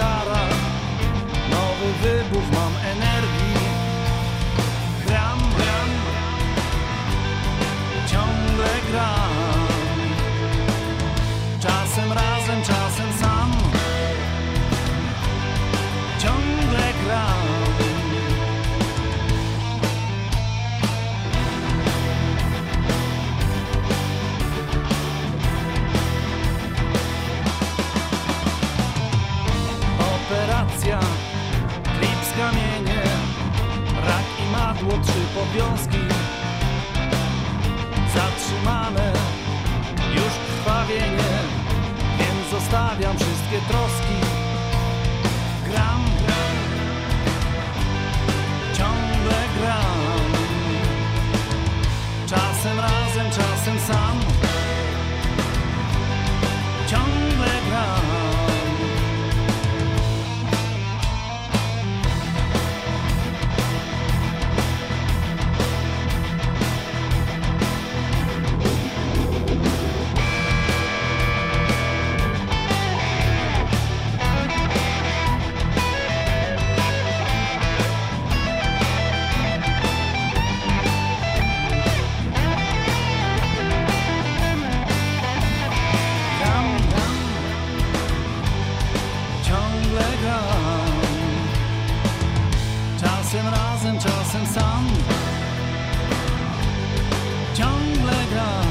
gitara. Nowy wybuch, mam energii. Gram, gram. Ciągle gram. Czasem razem, czasem sam. Ciągle gram. I madło, trzy powiązki. Zatrzymane, już krwawienie, więc zostawiam wszystkie troski. Razem, czasem sam. Ciągle gram.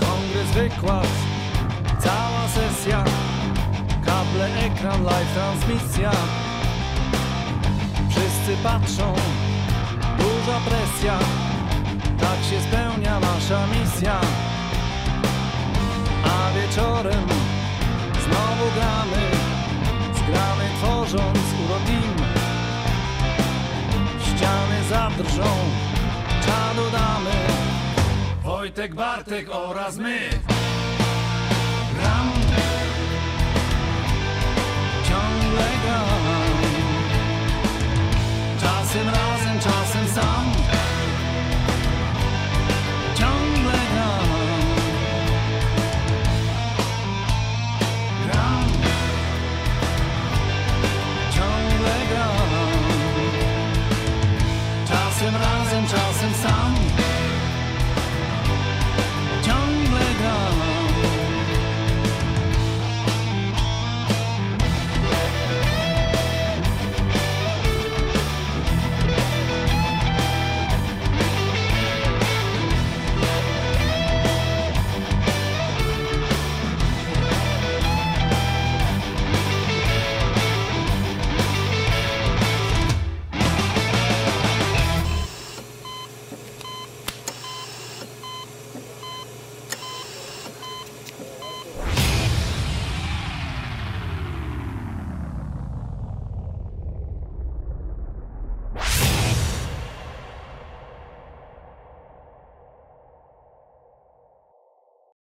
Kongres, wykład, cała sesja. Kable, ekran, live transmisja Wszyscy patrzą, duża presja Tak się spełnia nasza misja. A wieczorem znowu gramy Zgramy tworząc urodim Ściany zadrżą, czadu damy. Wojtek, Bartek oraz my Gram ciągle gram.